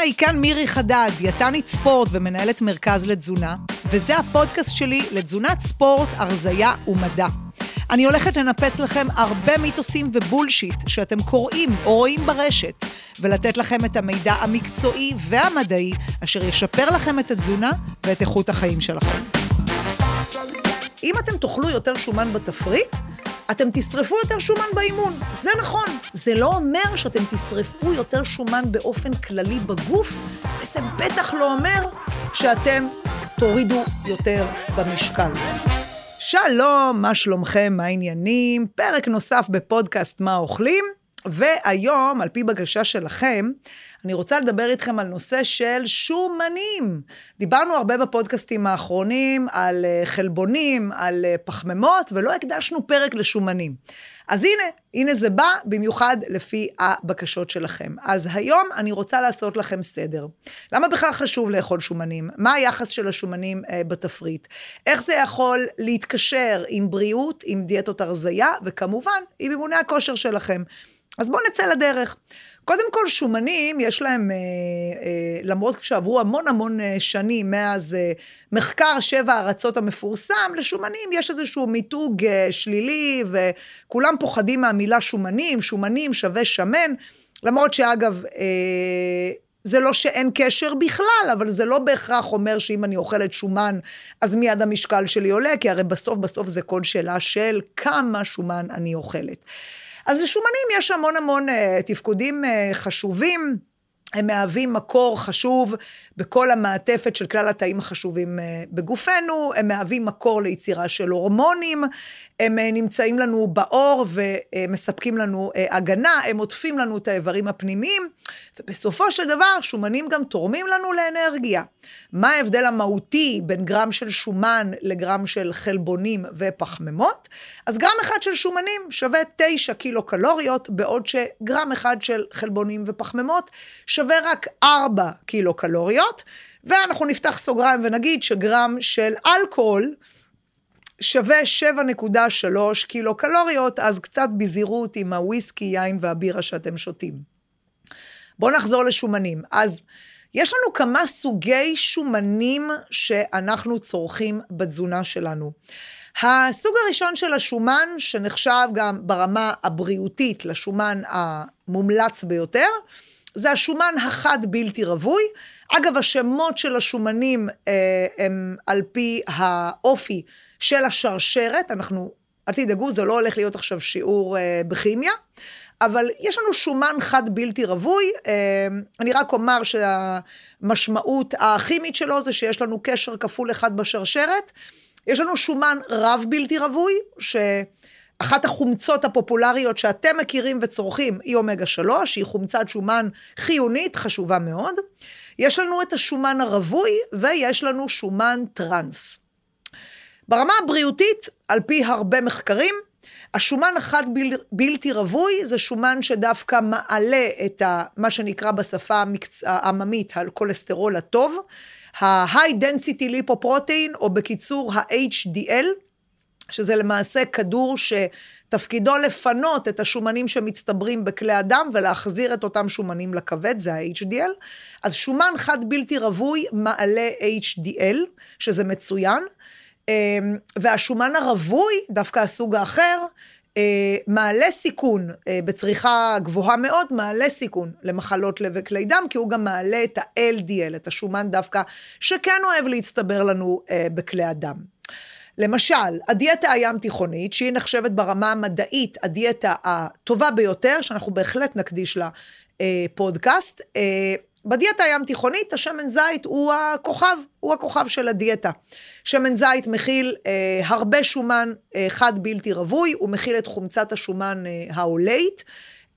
היי, כאן מירי חדד, דיאטנית ספורט ומנהלת מרכז לתזונה, וזה הפודקאסט שלי לתזונת ספורט, הרזייה ומדע. אני הולכת לנפץ לכם הרבה מיתוסים ובולשיט שאתם קוראים או רואים ברשת, ולתת לכם את המידע המקצועי והמדעי אשר ישפר לכם את התזונה ואת איכות החיים שלכם. אם אתם תאכלו יותר שומן בתפריט, אתם תשרפו יותר שומן באימון. זה נכון. זה לא אומר שאתם תשרפו יותר שומן באופן כללי בגוף, וזה בטח לא אומר שאתם תורידו יותר במשקל. שלום, מה שלומכם, מה העניינים? פרק נוסף בפודקאסט מה אוכלים, והיום, על פי בקשה שלכם, אני רוצה לדבר איתכם על נושא של שומנים. דיברנו הרבה בפודקאסטים האחרונים על אה, חלבונים, על אה, פחמימות, ולא הקדשנו פרק לשומנים. אז הנה, הנה זה בא, במיוחד לפי הבקשות שלכם. אז היום אני רוצה לעשות לכם סדר. למה בכלל חשוב לאכול שומנים? מה היחס של השומנים אה, בתפריט? איך זה יכול להתקשר עם בריאות, עם דיאטות הרזייה, וכמובן, עם אימוני הכושר שלכם. אז בואו נצא לדרך. קודם כל, שומנים, יש להם, אה, אה, למרות שעברו המון המון אה, שנים מאז אה, מחקר שבע ארצות המפורסם, לשומנים יש איזשהו מיתוג אה, שלילי, וכולם פוחדים מהמילה שומנים, שומנים שווה שמן, למרות שאגב, אה, זה לא שאין קשר בכלל, אבל זה לא בהכרח אומר שאם אני אוכלת שומן, אז מיד המשקל שלי עולה, כי הרי בסוף בסוף זה כל שאלה של כמה שומן אני אוכלת. אז לשומנים יש המון המון uh, תפקודים uh, חשובים. הם מהווים מקור חשוב בכל המעטפת של כלל התאים החשובים אה, בגופנו, הם מהווים מקור ליצירה של הורמונים, הם אה, נמצאים לנו בעור ומספקים לנו אה, הגנה, הם עוטפים לנו את האיברים הפנימיים, ובסופו של דבר שומנים גם תורמים לנו לאנרגיה. מה ההבדל המהותי בין גרם של שומן לגרם של חלבונים ופחמימות? אז גרם אחד של שומנים שווה 9 קילו קלוריות, בעוד שגרם אחד של חלבונים ופחמימות שווה רק 4 קילו קלוריות, ואנחנו נפתח סוגריים ונגיד שגרם של אלכוהול שווה 7.3 קילו קלוריות, אז קצת בזהירות עם הוויסקי, יין והבירה שאתם שותים. בואו נחזור לשומנים. אז יש לנו כמה סוגי שומנים שאנחנו צורכים בתזונה שלנו. הסוג הראשון של השומן, שנחשב גם ברמה הבריאותית לשומן המומלץ ביותר, זה השומן החד בלתי רווי. אגב, השמות של השומנים אה, הם על פי האופי של השרשרת. אנחנו, אל תדאגו, זה לא הולך להיות עכשיו שיעור אה, בכימיה, אבל יש לנו שומן חד בלתי רווי. אה, אני רק אומר שהמשמעות הכימית שלו זה שיש לנו קשר כפול אחד בשרשרת. יש לנו שומן רב בלתי רווי, ש... אחת החומצות הפופולריות שאתם מכירים וצורכים היא אומגה 3, היא חומצת שומן חיונית, חשובה מאוד. יש לנו את השומן הרווי ויש לנו שומן טרנס. ברמה הבריאותית, על פי הרבה מחקרים, השומן החד בל, בלתי רווי זה שומן שדווקא מעלה את ה, מה שנקרא בשפה העממית הכולסטרול הטוב, ה-high density lipoprotein, או בקיצור ה-HDL, שזה למעשה כדור שתפקידו לפנות את השומנים שמצטברים בכלי הדם ולהחזיר את אותם שומנים לכבד, זה ה-HDL. אז שומן חד בלתי רווי מעלה HDL, שזה מצוין, אמ, והשומן הרווי, דווקא הסוג האחר, אה, מעלה סיכון אה, בצריכה גבוהה מאוד, מעלה סיכון למחלות לב וכלי דם, כי הוא גם מעלה את ה-LDL, את השומן דווקא, שכן אוהב להצטבר לנו אה, בכלי הדם. למשל, הדיאטה הים תיכונית, שהיא נחשבת ברמה המדעית הדיאטה הטובה ביותר, שאנחנו בהחלט נקדיש לה אה, פודקאסט. אה, בדיאטה הים תיכונית, השמן זית הוא הכוכב, הוא הכוכב של הדיאטה. שמן זית מכיל אה, הרבה שומן אה, חד בלתי רווי, הוא מכיל את חומצת השומן אה, האולית.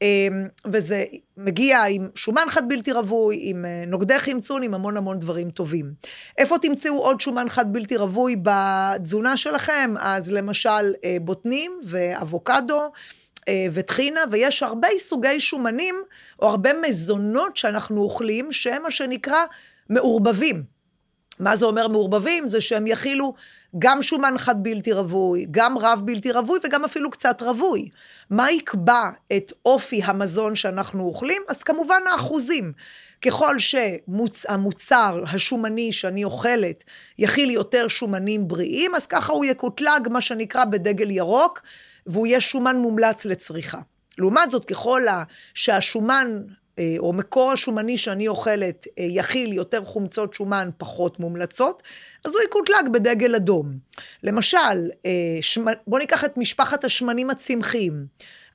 אמ, וזה מגיע עם שומן חד בלתי רווי, עם אה, נוגדי חמצון, עם המון המון דברים טובים. איפה תמצאו עוד שומן חד בלתי רווי בתזונה שלכם? אז למשל אה, בוטנים ואבוקדו. אה, וטחינה, ויש הרבה סוגי שומנים, או הרבה מזונות שאנחנו אוכלים, שהם מה שנקרא מעורבבים. מה זה אומר מעורבבים? זה שהם יכילו גם שומן חד בלתי רווי, גם רב בלתי רווי וגם אפילו קצת רווי. מה יקבע את אופי המזון שאנחנו אוכלים? אז כמובן האחוזים. ככל שהמוצר השומני שאני אוכלת יכיל יותר שומנים בריאים, אז ככה הוא יקוטלג, מה שנקרא, בדגל ירוק, והוא יהיה שומן מומלץ לצריכה. לעומת זאת, ככל שהשומן או מקור השומני שאני אוכלת אה, יכיל יותר חומצות שומן פחות מומלצות, אז הוא יקוטלג בדגל אדום. למשל, אה, בואו ניקח את משפחת השמנים הצמחיים.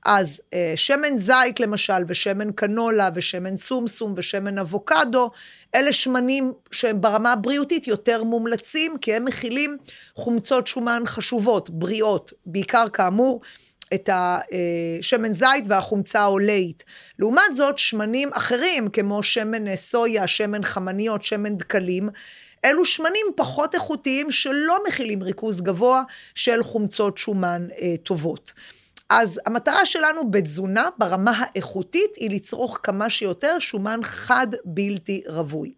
אז שמן זית למשל, ושמן קנולה, ושמן סומסום, ושמן אבוקדו, אלה שמנים שהם ברמה הבריאותית יותר מומלצים, כי הם מכילים חומצות שומן חשובות, בריאות, בעיקר כאמור. את השמן זית והחומצה העולאית. לעומת זאת, שמנים אחרים, כמו שמן סויה, שמן חמניות, שמן דקלים, אלו שמנים פחות איכותיים שלא מכילים ריכוז גבוה של חומצות שומן אה, טובות. אז המטרה שלנו בתזונה, ברמה האיכותית, היא לצרוך כמה שיותר שומן חד בלתי רווי.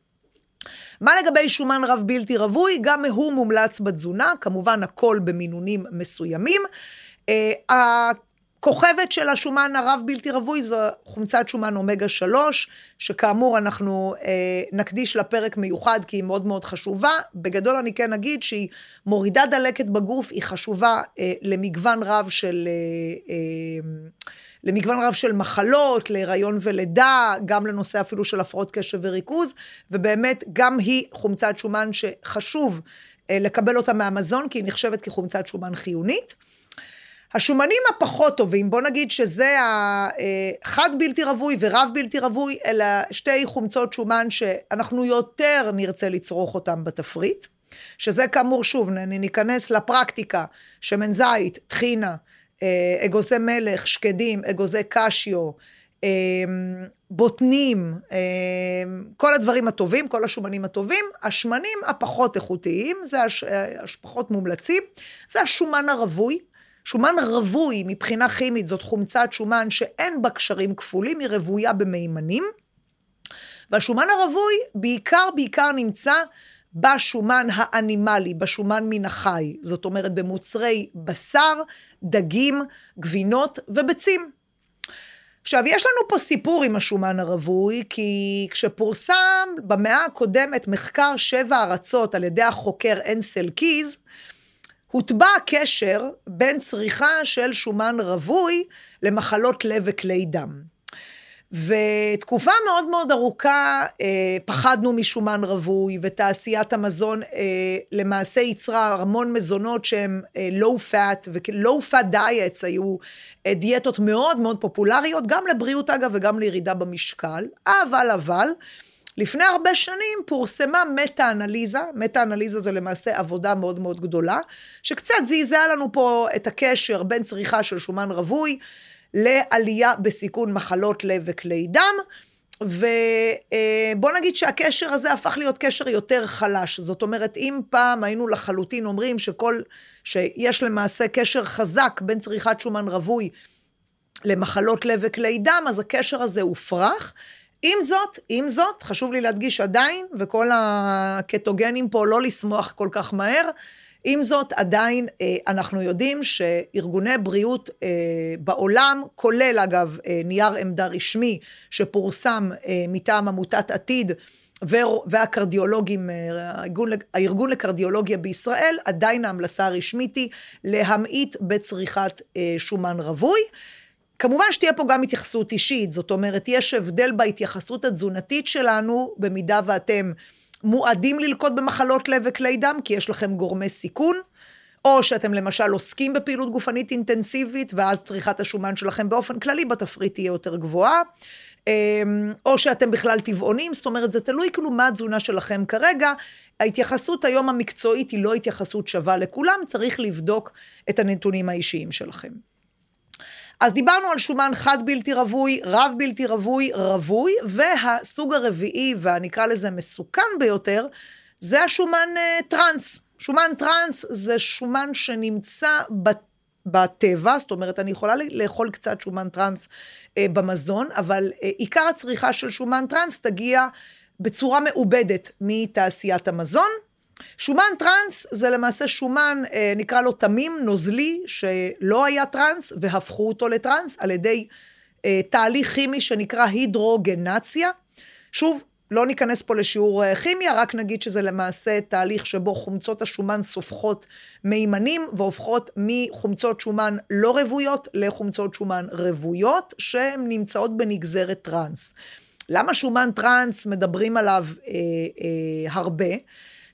מה לגבי שומן רב בלתי רווי? גם הוא מומלץ בתזונה, כמובן הכל במינונים מסוימים. אה, הכוכבת של השומן הרב בלתי רווי זו חומצת שומן אומגה 3, שכאמור אנחנו אה, נקדיש לה פרק מיוחד כי היא מאוד מאוד חשובה. בגדול אני כן אגיד שהיא מורידה דלקת בגוף, היא חשובה אה, למגוון רב של... אה, אה, למגוון רב של מחלות, להיריון ולידה, גם לנושא אפילו של הפרעות קשב וריכוז, ובאמת גם היא חומצת שומן שחשוב אה, לקבל אותה מהמזון, כי היא נחשבת כחומצת שומן חיונית. השומנים הפחות טובים, בוא נגיד שזה החד אה, בלתי רווי ורב בלתי רווי, אלה שתי חומצות שומן שאנחנו יותר נרצה לצרוך אותם בתפריט, שזה כאמור, שוב, ניכנס לפרקטיקה, שמן זית, טחינה, אה, אגוזי מלך, שקדים, אגוזי קשיו, אה, בוטנים, כל הדברים הטובים, כל השומנים הטובים, השמנים הפחות איכותיים, זה הפחות מומלצים, זה השומן הרווי, שומן רווי מבחינה כימית, זאת חומצת שומן שאין בה קשרים כפולים, היא רוויה במימנים. והשומן הרווי בעיקר בעיקר נמצא בשומן האנימלי, בשומן מן החי. זאת אומרת, במוצרי בשר, דגים, גבינות וביצים. עכשיו, יש לנו פה סיפור עם השומן הרווי, כי כשפורסם במאה הקודמת מחקר שבע ארצות על ידי החוקר אנסל קיז, הוטבע הקשר בין צריכה של שומן רווי למחלות לב וכלי דם. ותקופה מאוד מאוד ארוכה אה, פחדנו משומן רווי, ותעשיית המזון אה, למעשה ייצרה המון מזונות שהם אה, low fat, ו-low fat diets היו אה, דיאטות מאוד מאוד פופולריות, גם לבריאות אגב וגם לירידה במשקל, אבל אבל, לפני הרבה שנים פורסמה מטה-אנליזה, מטה-אנליזה זה למעשה עבודה מאוד מאוד גדולה, שקצת זעזע לנו פה את הקשר בין צריכה של שומן רווי לעלייה בסיכון מחלות לב וכלי דם. ובוא נגיד שהקשר הזה הפך להיות קשר יותר חלש. זאת אומרת, אם פעם היינו לחלוטין אומרים שכל, שיש למעשה קשר חזק בין צריכת שומן רווי למחלות לב וכלי דם, אז הקשר הזה הופרך. עם זאת, עם זאת, חשוב לי להדגיש עדיין, וכל הקטוגנים פה לא לשמוח כל כך מהר, עם זאת, עדיין אה, אנחנו יודעים שארגוני בריאות אה, בעולם, כולל אגב אה, נייר עמדה רשמי שפורסם מטעם עמותת עתיד, והקרדיולוגים, הארגון, הארגון לקרדיולוגיה בישראל, עדיין ההמלצה הרשמית היא להמעיט בצריכת שומן רווי. כמובן שתהיה פה גם התייחסות אישית, זאת אומרת, יש הבדל בהתייחסות התזונתית שלנו, במידה ואתם מועדים ללקות במחלות לב וכלי דם, כי יש לכם גורמי סיכון, או שאתם למשל עוסקים בפעילות גופנית אינטנסיבית, ואז צריכת השומן שלכם באופן כללי בתפריט תהיה יותר גבוהה. אמ, או שאתם בכלל טבעונים, זאת אומרת, זה תלוי כאילו מה התזונה שלכם כרגע. ההתייחסות היום המקצועית היא לא התייחסות שווה לכולם, צריך לבדוק את הנתונים האישיים שלכם. אז דיברנו על שומן חד בלתי רווי, רב בלתי רווי, רווי, והסוג הרביעי, ונקרא לזה מסוכן ביותר, זה השומן uh, טרנס. שומן טרנס זה שומן שנמצא בטבע, זאת אומרת, אני יכולה לאכול קצת שומן טרנס uh, במזון, אבל uh, עיקר הצריכה של שומן טרנס תגיע בצורה מעובדת מתעשיית המזון. שומן טרנס זה למעשה שומן, אה, נקרא לו תמים, נוזלי, שלא היה טרנס, והפכו אותו לטרנס על ידי אה, תהליך כימי שנקרא הידרוגנציה. שוב, לא ניכנס פה לשיעור אה, כימיה, רק נגיד שזה למעשה תהליך שבו חומצות השומן סופחות מימנים והופכות מחומצות שומן לא רוויות לחומצות שומן רוויות, שהן נמצאות בנגזרת טרנס. למה שומן טרנס מדברים עליו אה, אה, הרבה?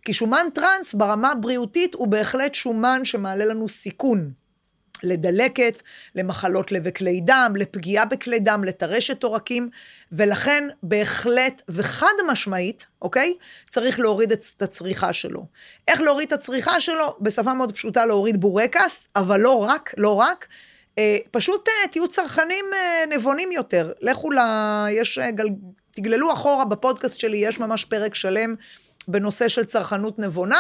כי שומן טרנס ברמה הבריאותית הוא בהחלט שומן שמעלה לנו סיכון. לדלקת, למחלות לב וכלי דם, לפגיעה בכלי דם, לטרשת עורקים, ולכן בהחלט וחד משמעית, אוקיי? צריך להוריד את הצריכה שלו. איך להוריד את הצריכה שלו? בשפה מאוד פשוטה להוריד בורקס, אבל לא רק, לא רק. אה, פשוט אה, תהיו צרכנים אה, נבונים יותר. לכו ל... יש... אה, גל... תגללו אחורה בפודקאסט שלי, יש ממש פרק שלם בנושא של צרכנות נבונה.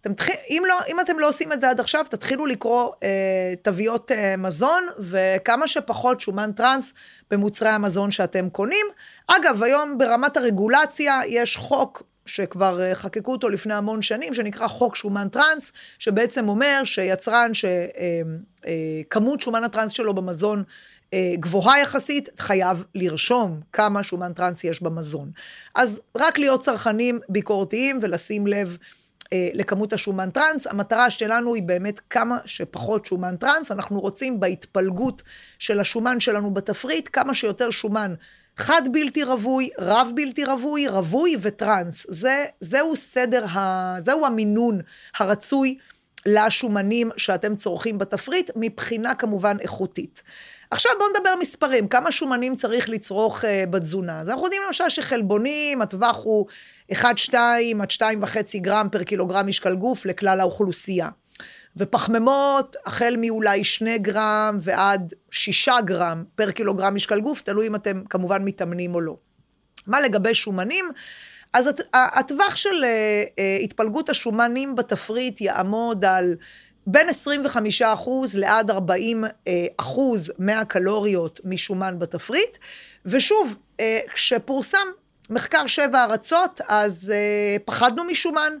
אתם תח... אם, לא, אם אתם לא עושים את זה עד עכשיו, תתחילו לקרוא אה, תוויות אה, מזון וכמה שפחות שומן טראנס במוצרי המזון שאתם קונים. אגב, היום ברמת הרגולציה יש חוק שכבר אה, חקקו אותו לפני המון שנים, שנקרא חוק שומן טראנס, שבעצם אומר שיצרן שכמות אה, אה, שומן הטראנס שלו במזון אה, גבוהה יחסית, חייב לרשום כמה שומן טראנס יש במזון. אז רק להיות צרכנים ביקורתיים ולשים לב אה, לכמות השומן טראנס. המטרה שלנו היא באמת כמה שפחות שומן טראנס. אנחנו רוצים בהתפלגות של השומן שלנו בתפריט, כמה שיותר שומן חד בלתי רווי, רב בלתי רווי, רווי וטראנס. זה, זהו סדר, ה, זהו המינון הרצוי לשומנים שאתם צורכים בתפריט, מבחינה כמובן איכותית. עכשיו בואו נדבר מספרים, כמה שומנים צריך לצרוך uh, בתזונה. אז אנחנו יודעים למשל שחלבונים, הטווח הוא 1-2 עד 2.5 גרם פר קילוגרם משקל גוף לכלל האוכלוסייה. ופחמימות, החל מאולי 2 גרם ועד 6 גרם פר קילוגרם משקל גוף, תלוי אם אתם כמובן מתאמנים או לא. מה לגבי שומנים? אז הטווח של אה, התפלגות השומנים בתפריט יעמוד על בין 25 אחוז לעד 40 אה, אחוז מהקלוריות משומן בתפריט. ושוב, אה, כשפורסם מחקר שבע ארצות, אז אה, פחדנו משומן.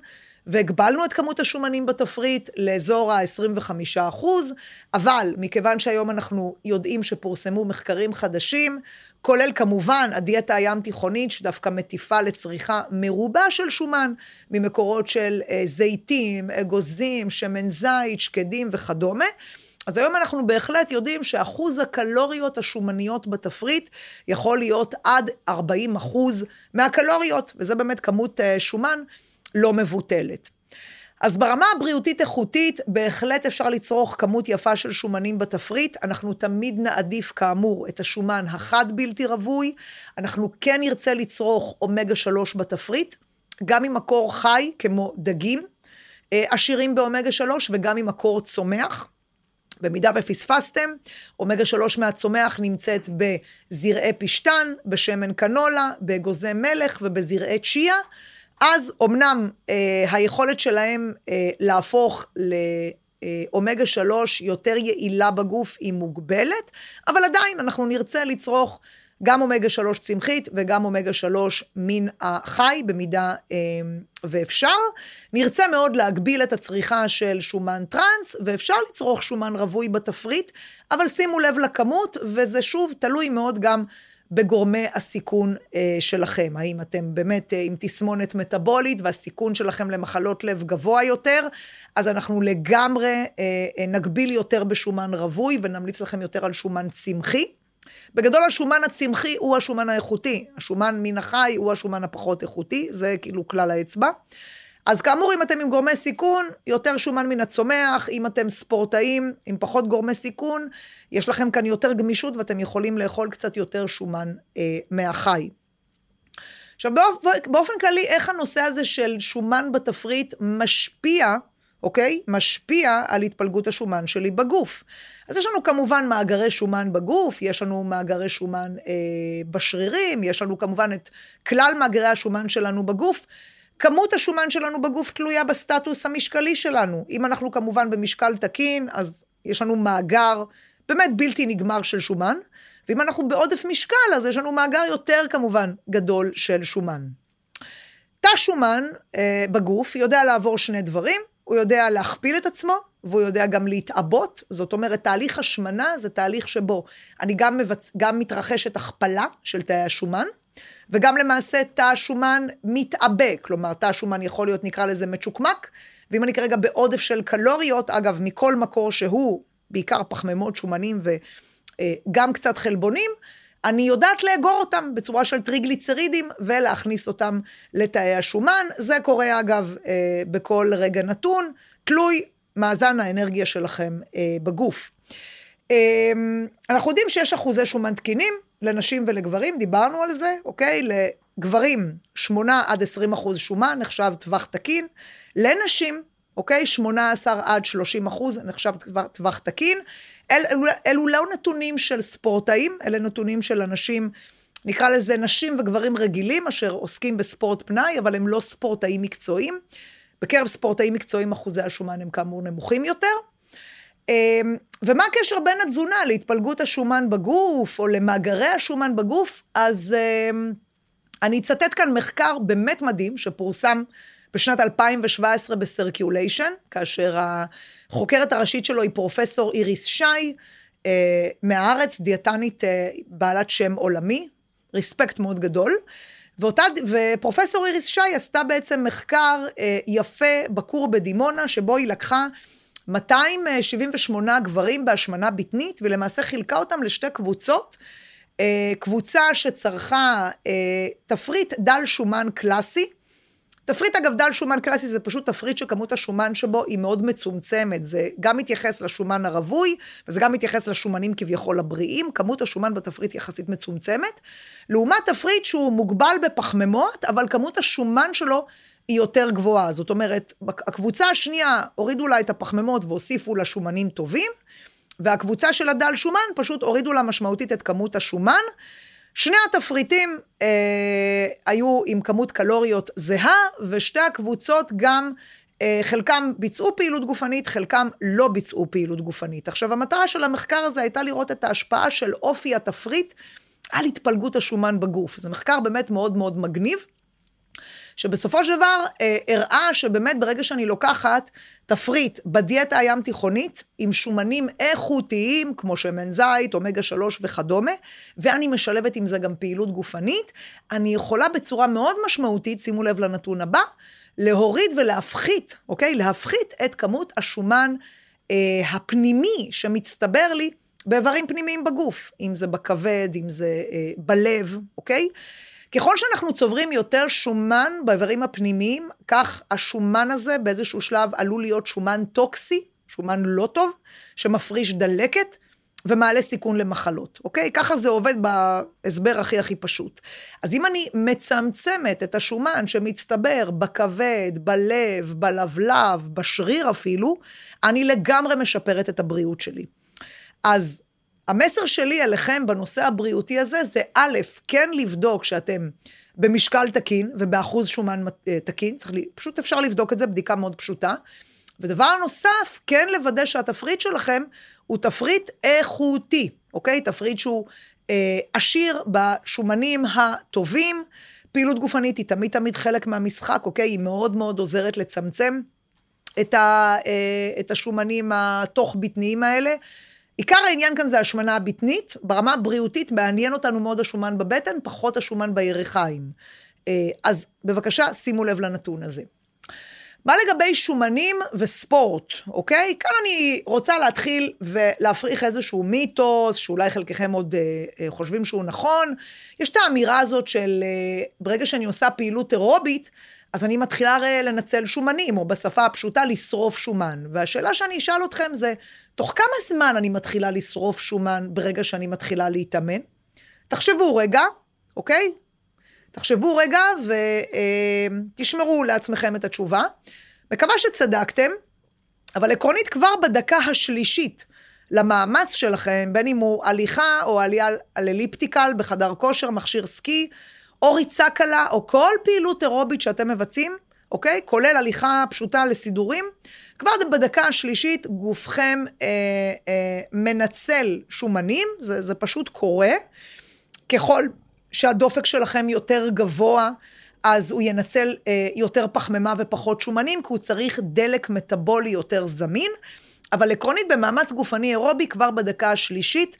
והגבלנו את כמות השומנים בתפריט לאזור ה-25 אחוז, אבל מכיוון שהיום אנחנו יודעים שפורסמו מחקרים חדשים, כולל כמובן הדיאטה הים תיכונית, שדווקא מטיפה לצריכה מרובה של שומן, ממקורות של אה, זיתים, אגוזים, שמן זית, שקדים וכדומה. אז היום אנחנו בהחלט יודעים שאחוז הקלוריות השומניות בתפריט יכול להיות עד 40 אחוז מהקלוריות, וזה באמת כמות אה, שומן לא מבוטלת. אז ברמה הבריאותית-איכותית, בהחלט אפשר לצרוך כמות יפה של שומנים בתפריט. אנחנו תמיד נעדיף, כאמור, את השומן החד בלתי רווי. אנחנו כן נרצה לצרוך אומגה 3 בתפריט, גם ממקור חי, כמו דגים, אה, עשירים באומגה 3, וגם ממקור צומח. במידה ופספסתם, אומגה 3 מהצומח נמצאת בזרעי פשטן, בשמן קנולה, באגוזי מלך ובזרעי צ'יה. אז אמנם אה, היכולת שלהם אה, להפוך לאומגה 3 יותר יעילה בגוף היא מוגבלת, אבל עדיין אנחנו נרצה לצרוך גם אומגה 3 צמחית וגם אומגה 3 מן החי במידה אה, ואפשר. נרצה מאוד להגביל את הצריכה של שומן טראנס, ואפשר לצרוך שומן רווי בתפריט, אבל שימו לב לכמות, וזה שוב תלוי מאוד גם בגורמי הסיכון אה, שלכם. האם אתם באמת אה, עם תסמונת מטאבולית והסיכון שלכם למחלות לב גבוה יותר, אז אנחנו לגמרי אה, אה, נגביל יותר בשומן רווי ונמליץ לכם יותר על שומן צמחי. בגדול השומן הצמחי הוא השומן האיכותי, השומן מן החי הוא השומן הפחות איכותי, זה כאילו כלל האצבע. אז כאמור, אם אתם עם גורמי סיכון, יותר שומן מן הצומח, אם אתם ספורטאים עם פחות גורמי סיכון, יש לכם כאן יותר גמישות ואתם יכולים לאכול קצת יותר שומן אה, מהחי. עכשיו, באופן כללי, איך הנושא הזה של שומן בתפריט משפיע, אוקיי? משפיע על התפלגות השומן שלי בגוף. אז יש לנו כמובן מאגרי שומן בגוף, יש לנו מאגרי שומן אה, בשרירים, יש לנו כמובן את כלל מאגרי השומן שלנו בגוף. כמות השומן שלנו בגוף תלויה בסטטוס המשקלי שלנו. אם אנחנו כמובן במשקל תקין, אז יש לנו מאגר באמת בלתי נגמר של שומן, ואם אנחנו בעודף משקל, אז יש לנו מאגר יותר כמובן גדול של שומן. תא שומן אה, בגוף יודע לעבור שני דברים, הוא יודע להכפיל את עצמו, והוא יודע גם להתעבות. זאת אומרת, תהליך השמנה זה תהליך שבו אני גם, מבצ... גם מתרחשת הכפלה של תאי השומן, וגם למעשה תא השומן מתעבה. כלומר, תא השומן יכול להיות, נקרא לזה, מצ'וקמק, ואם אני כרגע בעודף של קלוריות, אגב, מכל מקור שהוא, בעיקר פחמימות, שומנים וגם קצת חלבונים, אני יודעת לאגור אותם בצורה של טריגליצרידים ולהכניס אותם לתאי השומן. זה קורה אגב אה, בכל רגע נתון, תלוי מאזן האנרגיה שלכם אה, בגוף. אה, אנחנו יודעים שיש אחוזי שומן תקינים לנשים ולגברים, דיברנו על זה, אוקיי? לגברים 8 עד 20 אחוז שומן נחשב טווח תקין, לנשים אוקיי? 18 עד 30 אחוז נחשב טווח תקין. אל, אלו, אלו לא נתונים של ספורטאים, אלה נתונים של אנשים, נקרא לזה נשים וגברים רגילים, אשר עוסקים בספורט פנאי, אבל הם לא ספורטאים מקצועיים. בקרב ספורטאים מקצועיים אחוזי השומן הם כאמור נמוכים יותר. אמ, ומה הקשר בין התזונה להתפלגות השומן בגוף, או למאגרי השומן בגוף? אז אמ, אני אצטט כאן מחקר באמת מדהים, שפורסם בשנת 2017 בסרקיוליישן, כאשר החוקרת הראשית שלו היא פרופסור איריס שי, אה, מהארץ, דיאטנית אה, בעלת שם עולמי, ריספקט מאוד גדול. ואותה, ופרופסור איריס שי עשתה בעצם מחקר אה, יפה בכור בדימונה, שבו היא לקחה 278 גברים בהשמנה בטנית, ולמעשה חילקה אותם לשתי קבוצות. קבוצה שצרכה תפריט דל שומן קלאסי, תפריט אגב דל שומן קלאסי זה פשוט תפריט שכמות השומן שבו היא מאוד מצומצמת. זה גם מתייחס לשומן הרווי, וזה גם מתייחס לשומנים כביכול הבריאים. כמות השומן בתפריט יחסית מצומצמת. לעומת תפריט שהוא מוגבל בפחמימות, אבל כמות השומן שלו היא יותר גבוהה. זאת אומרת, הקבוצה השנייה הורידו לה את הפחמימות והוסיפו לה שומנים טובים, והקבוצה של הדל שומן פשוט הורידו לה משמעותית את כמות השומן. שני התפריטים אה, היו עם כמות קלוריות זהה, ושתי הקבוצות גם, אה, חלקם ביצעו פעילות גופנית, חלקם לא ביצעו פעילות גופנית. עכשיו, המטרה של המחקר הזה הייתה לראות את ההשפעה של אופי התפריט על התפלגות השומן בגוף. זה מחקר באמת מאוד מאוד מגניב. שבסופו של דבר אה, הראה שבאמת ברגע שאני לוקחת תפריט בדיאטה הים תיכונית, עם שומנים איכותיים, כמו שמן זית, אומגה 3 וכדומה, ואני משלבת עם זה גם פעילות גופנית, אני יכולה בצורה מאוד משמעותית, שימו לב לנתון הבא, להוריד ולהפחית, אוקיי? להפחית את כמות השומן אה, הפנימי שמצטבר לי באיברים פנימיים בגוף, אם זה בכבד, אם זה אה, בלב, אוקיי? ככל שאנחנו צוברים יותר שומן באיברים הפנימיים, כך השומן הזה באיזשהו שלב עלול להיות שומן טוקסי, שומן לא טוב, שמפריש דלקת ומעלה סיכון למחלות, אוקיי? ככה זה עובד בהסבר הכי הכי פשוט. אז אם אני מצמצמת את השומן שמצטבר בכבד, בלב, בלבלב, בשריר אפילו, אני לגמרי משפרת את הבריאות שלי. אז המסר שלי אליכם בנושא הבריאותי הזה, זה א', כן לבדוק שאתם במשקל תקין ובאחוז שומן אה, תקין, צריך לי, פשוט אפשר לבדוק את זה, בדיקה מאוד פשוטה. ודבר נוסף, כן לוודא שהתפריט שלכם הוא תפריט איכותי, אוקיי? תפריט שהוא אה, עשיר בשומנים הטובים. פעילות גופנית היא תמיד תמיד חלק מהמשחק, אוקיי? היא מאוד מאוד עוזרת לצמצם את, ה, אה, את השומנים התוך-בטניים האלה. עיקר העניין כאן זה השמנה הבטנית, ברמה הבריאותית מעניין אותנו מאוד השומן בבטן, פחות השומן בירכיים. אה, אז בבקשה, שימו לב לנתון הזה. מה לגבי שומנים וספורט, אוקיי? כאן אני רוצה להתחיל ולהפריך איזשהו מיתוס, שאולי חלקכם עוד אה, אה, חושבים שהוא נכון. יש את האמירה הזאת של אה, ברגע שאני עושה פעילות אירובית, אז אני מתחילה הרי לנצל שומנים, או בשפה הפשוטה, לשרוף שומן. והשאלה שאני אשאל אתכם זה, תוך כמה זמן אני מתחילה לשרוף שומן ברגע שאני מתחילה להתאמן? תחשבו רגע, אוקיי? תחשבו רגע ותשמרו לעצמכם את התשובה. מקווה שצדקתם, אבל עקרונית כבר בדקה השלישית למאמץ שלכם, בין אם הוא הליכה או עלייה על אליפטיקל בחדר כושר, מכשיר סקי, או ריצה קלה, או כל פעילות אירובית שאתם מבצעים, אוקיי? כולל הליכה פשוטה לסידורים. כבר בדקה השלישית גופכם אה, אה, מנצל שומנים, זה, זה פשוט קורה. ככל שהדופק שלכם יותר גבוה, אז הוא ינצל אה, יותר פחמימה ופחות שומנים, כי הוא צריך דלק מטאבולי יותר זמין. אבל עקרונית, במאמץ גופני אירובי, כבר בדקה השלישית,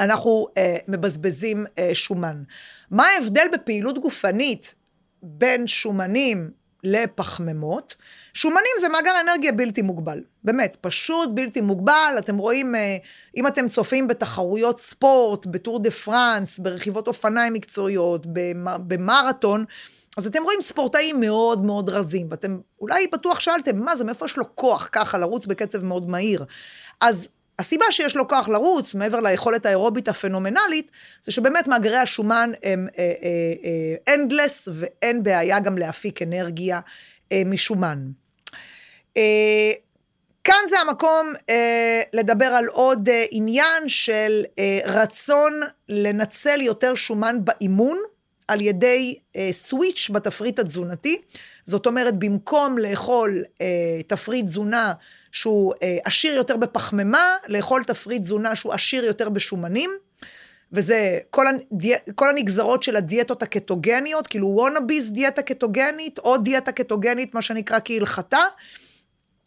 אנחנו אה, מבזבזים אה, שומן. מה ההבדל בפעילות גופנית בין שומנים לפחמימות? שומנים זה מאגר אנרגיה בלתי מוגבל. באמת, פשוט בלתי מוגבל. אתם רואים, אה, אם אתם צופים בתחרויות ספורט, בטור דה פרנס, ברכיבות אופניים מקצועיות, במרתון, אז אתם רואים ספורטאים מאוד מאוד רזים, ואתם אולי בטוח שאלתם, מה זה, מאיפה יש לו כוח ככה לרוץ בקצב מאוד מהיר? אז הסיבה שיש לו כוח לרוץ, מעבר ליכולת האירובית הפנומנלית, זה שבאמת מאגרי השומן הם endless, אה, אה, אה, ואין בעיה גם להפיק אנרגיה משומן. כאן זה המקום אה, לדבר על עוד אה, עניין של אה, רצון לנצל יותר שומן באימון. על ידי אה, switch בתפריט התזונתי. זאת אומרת, במקום לאכול אה, תפריט תזונה שהוא אה, עשיר יותר בפחמימה, לאכול תפריט תזונה שהוא עשיר יותר בשומנים. וזה כל, הדי... כל הנגזרות של הדיאטות הקטוגניות, כאילו וונאביס דיאטה קטוגנית, או דיאטה קטוגנית, מה שנקרא כהלכתה.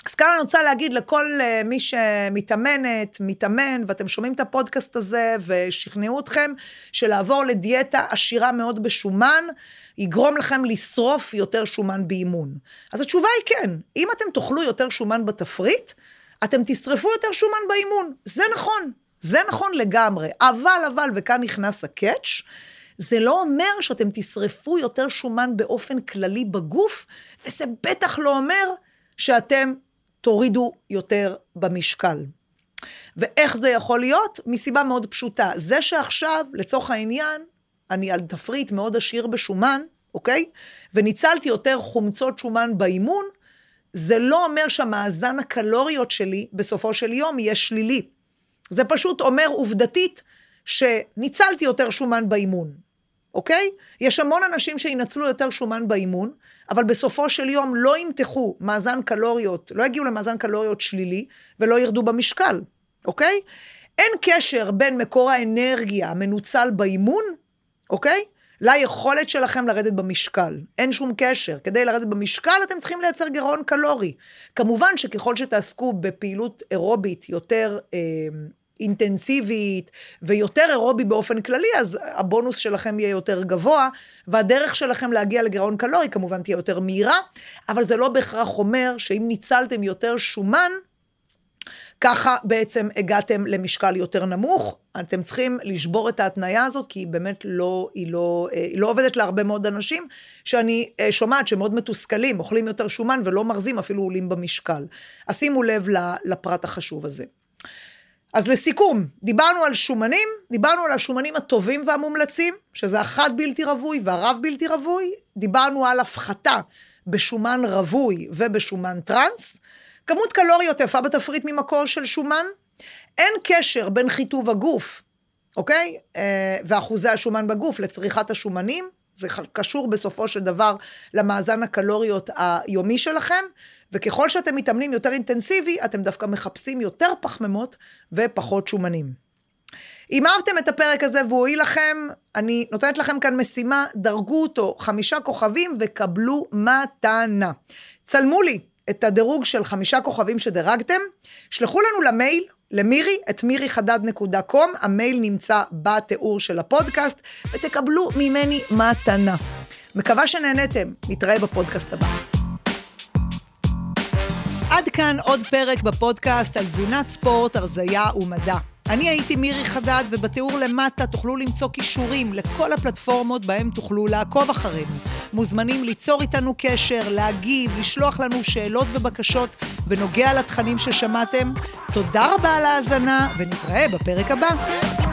אז כאן אני רוצה להגיד לכל uh, מי שמתאמנת, מתאמן, ואתם שומעים את הפודקאסט הזה ושכנעו אתכם שלעבור לדיאטה עשירה מאוד בשומן, יגרום לכם לשרוף יותר שומן באימון. אז התשובה היא כן, אם אתם תאכלו יותר שומן בתפריט, אתם תשרפו יותר שומן באימון. זה נכון, זה נכון לגמרי. אבל, אבל, וכאן נכנס הקאץ', זה לא אומר שאתם תשרפו יותר שומן באופן כללי בגוף, וזה בטח לא אומר שאתם תורידו יותר במשקל. ואיך זה יכול להיות? מסיבה מאוד פשוטה. זה שעכשיו, לצורך העניין, אני על תפריט מאוד עשיר בשומן, אוקיי? וניצלתי יותר חומצות שומן באימון, זה לא אומר שהמאזן הקלוריות שלי בסופו של יום יהיה שלילי. זה פשוט אומר עובדתית שניצלתי יותר שומן באימון, אוקיי? יש המון אנשים שינצלו יותר שומן באימון, אבל בסופו של יום לא ימתחו מאזן קלוריות, לא יגיעו למאזן קלוריות שלילי ולא ירדו במשקל, אוקיי? אין קשר בין מקור האנרגיה המנוצל באימון, אוקיי? ליכולת שלכם לרדת במשקל. אין שום קשר. כדי לרדת במשקל אתם צריכים לייצר גירעון קלורי. כמובן שככל שתעסקו בפעילות אירובית יותר אה, אינטנסיבית ויותר אירובי באופן כללי, אז הבונוס שלכם יהיה יותר גבוה, והדרך שלכם להגיע לגירעון קלורי כמובן תהיה יותר מהירה, אבל זה לא בהכרח אומר שאם ניצלתם יותר שומן, ככה בעצם הגעתם למשקל יותר נמוך. אתם צריכים לשבור את ההתניה הזאת, כי היא באמת לא, היא לא, אה, היא לא עובדת להרבה מאוד אנשים, שאני אה, שומעת שמאוד מתוסכלים, אוכלים יותר שומן ולא מרזים, אפילו עולים במשקל. אז שימו לב לפרט החשוב הזה. אז לסיכום, דיברנו על שומנים, דיברנו על השומנים הטובים והמומלצים, שזה החד בלתי רווי והרב בלתי רווי, דיברנו על הפחתה בשומן רווי ובשומן טראנס, כמות קלוריות יפה בתפריט ממקור של שומן, אין קשר בין חיטוב הגוף, אוקיי? אה, ואחוזי השומן בגוף לצריכת השומנים, זה קשור בסופו של דבר למאזן הקלוריות היומי שלכם, וככל שאתם מתאמנים יותר אינטנסיבי, אתם דווקא מחפשים יותר פחמימות ופחות שומנים. אם אהבתם את הפרק הזה והוא הועיל לכם, אני נותנת לכם כאן משימה, דרגו אותו חמישה כוכבים וקבלו מתנה. צלמו לי את הדירוג של חמישה כוכבים שדירגתם, שלחו לנו למייל, למירי, את מיריחדד.קום, המייל נמצא בתיאור של הפודקאסט, ותקבלו ממני מתנה. מקווה שנהנתם, נתראה בפודקאסט הבא. כאן עוד פרק בפודקאסט על תזונת ספורט, הרזייה ומדע. אני הייתי מירי חדד, ובתיאור למטה תוכלו למצוא כישורים לכל הפלטפורמות בהם תוכלו לעקוב אחרינו. מוזמנים ליצור איתנו קשר, להגיב, לשלוח לנו שאלות ובקשות בנוגע לתכנים ששמעתם. תודה רבה על ההאזנה, ונתראה בפרק הבא.